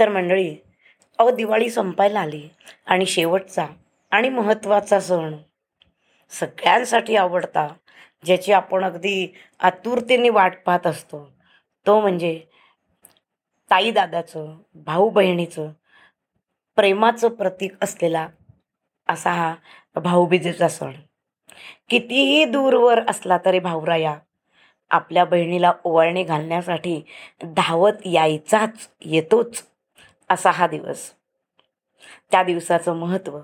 तर मंडळी अहो दिवाळी संपायला आली आणि शेवटचा आणि महत्त्वाचा सण. सगळ्यांसाठी आवडता ज्याची आपण अगदी आतुरतेने वाट पाहत असतो तो म्हणजे ताई दादाचं भाऊ बहिणीचं प्रेमाचं प्रतीक असलेला असा हा भाऊबीजेचा सण. कितीही दूरवर असला तरी भाऊराया आपल्या बहिणीला ओवाळणी घालण्यासाठी धावत यायचाच येतोच. असा हा दिवस. त्या दिवसाचं महत्त्व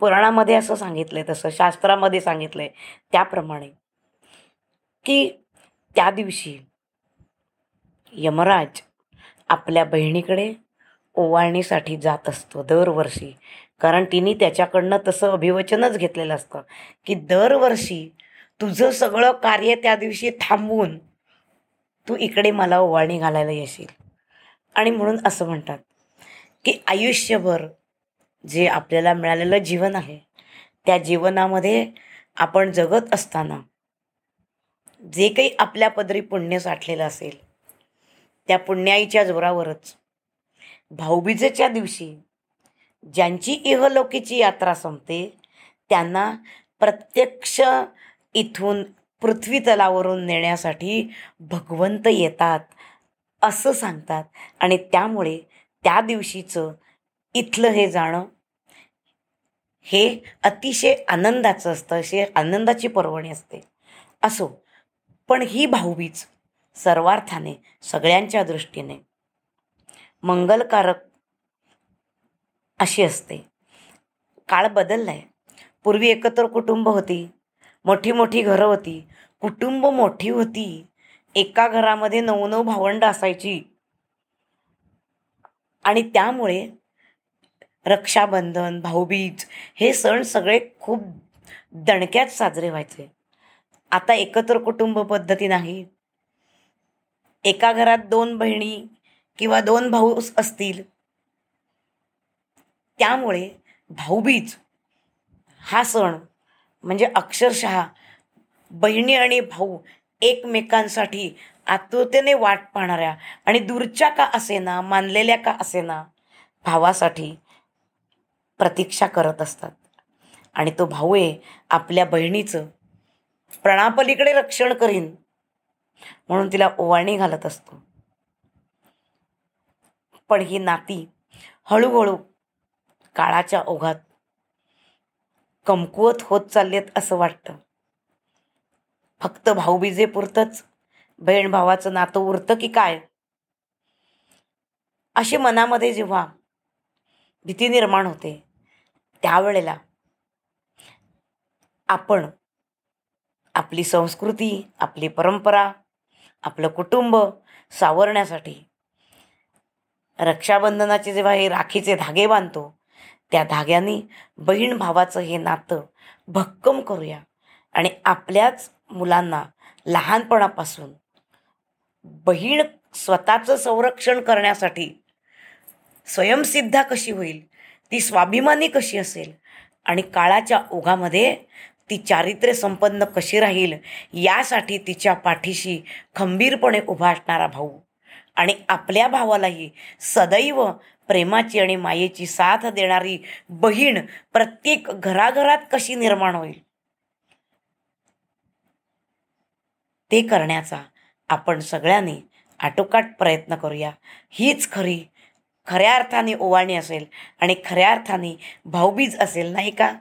पुराणामध्ये असं सांगितलंय तसं शास्त्रामध्ये सांगितलंय त्याप्रमाणे की त्या दिवशी यमराज आपल्या बहिणीकडे ओवाळणीसाठी जात असतो दरवर्षी. कारण तिने त्याच्याकडनं तसं अभिवचनच घेतलेलं असतं की दरवर्षी तुझं सगळं कार्य त्या दिवशी थांबवून तू इकडे मला ओवाळणी घालायला येशील. आणि म्हणून असं म्हणतात की आयुष्यभर जे आपल्याला मिळालेलं जीवन आहे त्या जीवनामध्ये आपण जगत असताना जे काही आपल्या पदरी पुण्य साठलेलं असेल त्या पुण्याईच्या जोरावरच भाऊबीजेच्या दिवशी ज्यांची इहलोकीची यात्रा संपते त्यांना प्रत्यक्ष इथून पृथ्वी तलावरून नेण्यासाठी भगवंत येतात असं सांगतात. आणि त्यामुळे त्या दिवशीचं इथलं हे जाणं हे अतिशय आनंदाचं असतं असे आनंदाची पर्वणी असते. असो पण ही भाऊबीज सर्वार्थाने सगळ्यांच्या दृष्टीने मंगलकारक अशी असते. काळ बदललाय. पूर्वी एकत्र कुटुंब होती मोठी मोठी घरं होती कुटुंब मोठी होती. एका घरामध्ये नऊ नऊ भावंड असायची. आणि त्यामुळे रक्षाबंधन भाऊबीज हे सण सगळे खूप दणक्यात साजरे व्हायचे. आता एकत्र कुटुंब पद्धती नाही. एका घरात दोन बहिणी किंवा दोन भाऊ असतील. त्यामुळे भाऊबीज हा सण म्हणजे अक्षरशः बहिणी आणि भाऊ एकमेकांसाठी आतुरतेने वाट पाहणाऱ्या आणि दूरच्या का असेना मानलेल्या का असेना भावासाठी प्रतीक्षा करत असतात. आणि तो भाऊ आहे आपल्या बहिणीचं. प्रणापलीकडे रक्षण करीन म्हणून तिला ओवाळणी घालत असतो. पण ही नाती हळूहळू काळाच्या ओघात कमकुवत होत चाललेत असं वाटतं. फक्त भाऊबीजे पुरतच. बहीण भावाचं नातं उरतं की काय? अशी मनामध्ये जेव्हा भीती निर्माण होते त्यावेळेला आपण आपली संस्कृती आपली परंपरा आपलं कुटुंब सावरण्यासाठी रक्षाबंधनाचे जेव्हा हे राखीचे धागे बांधतो त्या धाग्यांनी बहीण भावाचं हे नातं भक्कम करूया आणि आपल्याच मुलांना लहानपणापासून बहीण स्वतःचं संरक्षण करण्यासाठी स्वयंसिद्धा कशी होईल ती स्वाभिमानी कशी असेल आणि काळाच्या ओघामध्ये ती चारित्र्य संपन्न कशी राहील यासाठी तिच्या पाठीशी खंबीरपणे उभा असणारा भाऊ आणि आपल्या भावालाही सदैव प्रेमाची आणि मायेची साथ देणारी बहीण प्रत्येक घराघरात कशी निर्माण होईल? ते करण्याचा आपण सगळ्यांनी आटोकाट प्रयत्न करूया. हीच खरी खऱ्या अर्थाने ओवाळणी असेल आणि खऱ्या अर्थाने भाऊबीज असेल नाही का?